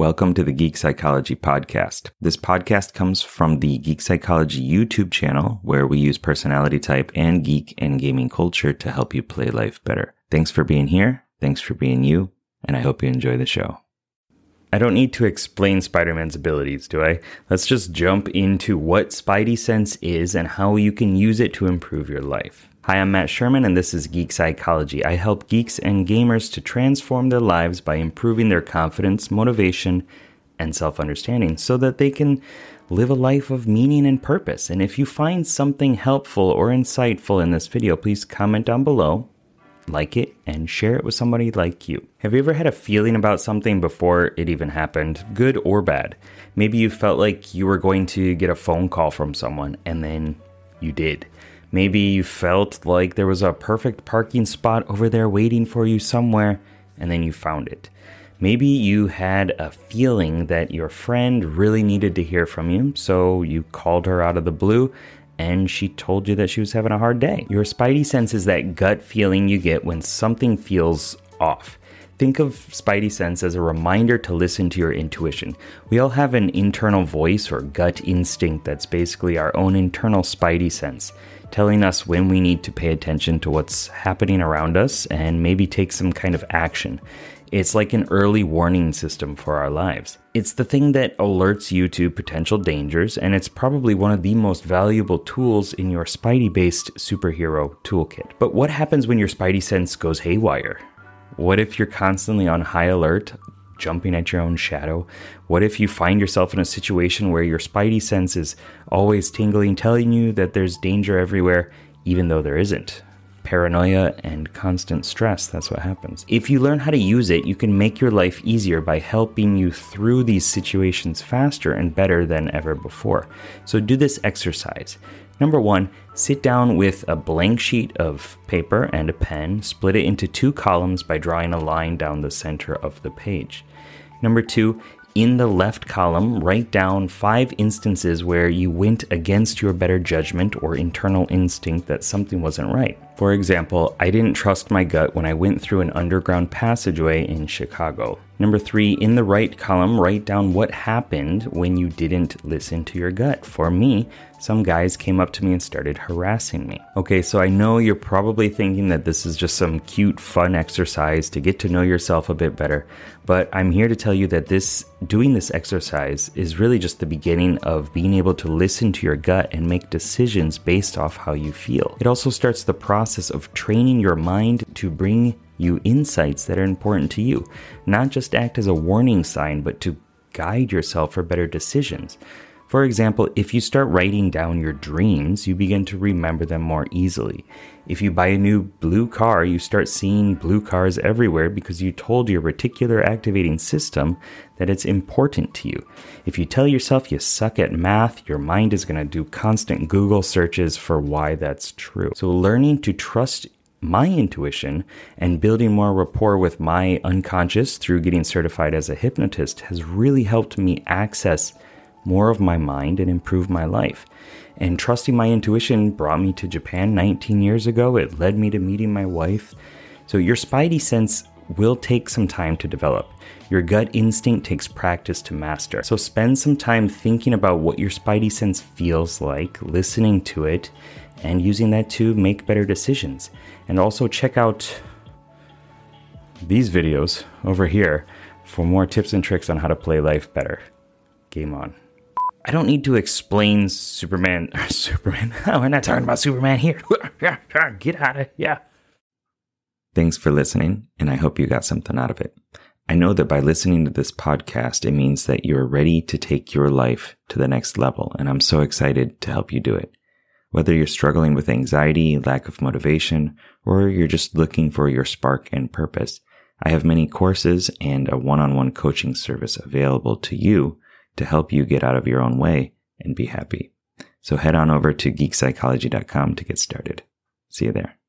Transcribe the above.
Welcome to the Geek Psychology Podcast. This podcast comes from the Geek Psychology YouTube channel, where we use personality type and geek and gaming culture to help you play life better. Thanks for being here. Thanks for being you. And I hope you enjoy the show. I don't need to explain Spider Man's abilities, do I? Let's just jump into what Spidey Sense is and how you can use it to improve your life. Hi, I'm Matt Sherman, and this is Geek Psychology. I help geeks and gamers to transform their lives by improving their confidence, motivation, and self understanding so that they can live a life of meaning and purpose. And if you find something helpful or insightful in this video, please comment down below, like it, and share it with somebody like you. Have you ever had a feeling about something before it even happened, good or bad? Maybe you felt like you were going to get a phone call from someone, and then you did. Maybe you felt like there was a perfect parking spot over there waiting for you somewhere, and then you found it. Maybe you had a feeling that your friend really needed to hear from you, so you called her out of the blue and she told you that she was having a hard day. Your spidey sense is that gut feeling you get when something feels off. Think of Spidey Sense as a reminder to listen to your intuition. We all have an internal voice or gut instinct that's basically our own internal Spidey Sense telling us when we need to pay attention to what's happening around us and maybe take some kind of action. It's like an early warning system for our lives. It's the thing that alerts you to potential dangers, and it's probably one of the most valuable tools in your Spidey based superhero toolkit. But what happens when your Spidey sense goes haywire? What if you're constantly on high alert, jumping at your own shadow? What if you find yourself in a situation where your spidey sense is always tingling, telling you that there's danger everywhere, even though there isn't? Paranoia and constant stress, that's what happens. If you learn how to use it, you can make your life easier by helping you through these situations faster and better than ever before. So do this exercise. Number one, sit down with a blank sheet of paper and a pen, split it into two columns by drawing a line down the center of the page. Number two, in the left column, write down five instances where you went against your better judgment or internal instinct that something wasn't right. For example, I didn't trust my gut when I went through an underground passageway in Chicago. Number three, in the right column, write down what happened when you didn't listen to your gut. For me, some guys came up to me and started harassing me. Okay, so I know you're probably thinking that this is just some cute, fun exercise to get to know yourself a bit better, but I'm here to tell you that this doing this exercise is really just the beginning of being able to listen to your gut and make decisions based off how you feel. It also starts the process of training your mind to bring you insights that are important to you, not just act as a warning sign, but to guide yourself for better decisions. For example, if you start writing down your dreams, you begin to remember them more easily. If you buy a new blue car, you start seeing blue cars everywhere because you told your reticular activating system that it's important to you. If you tell yourself you suck at math, your mind is going to do constant Google searches for why that's true. So, learning to trust my intuition and building more rapport with my unconscious through getting certified as a hypnotist has really helped me access more of my mind and improve my life. And trusting my intuition brought me to Japan 19 years ago. It led me to meeting my wife. So, your spidey sense will take some time to develop. Your gut instinct takes practice to master. So, spend some time thinking about what your spidey sense feels like, listening to it, and using that to make better decisions. And also, check out these videos over here for more tips and tricks on how to play life better. Game on. I don't need to explain Superman. Superman. we're not talking about Superman here. Get out of yeah. Thanks for listening, and I hope you got something out of it. I know that by listening to this podcast, it means that you're ready to take your life to the next level, and I'm so excited to help you do it. Whether you're struggling with anxiety, lack of motivation, or you're just looking for your spark and purpose, I have many courses and a one-on-one coaching service available to you to help you get out of your own way and be happy. So head on over to geekpsychology.com to get started. See you there.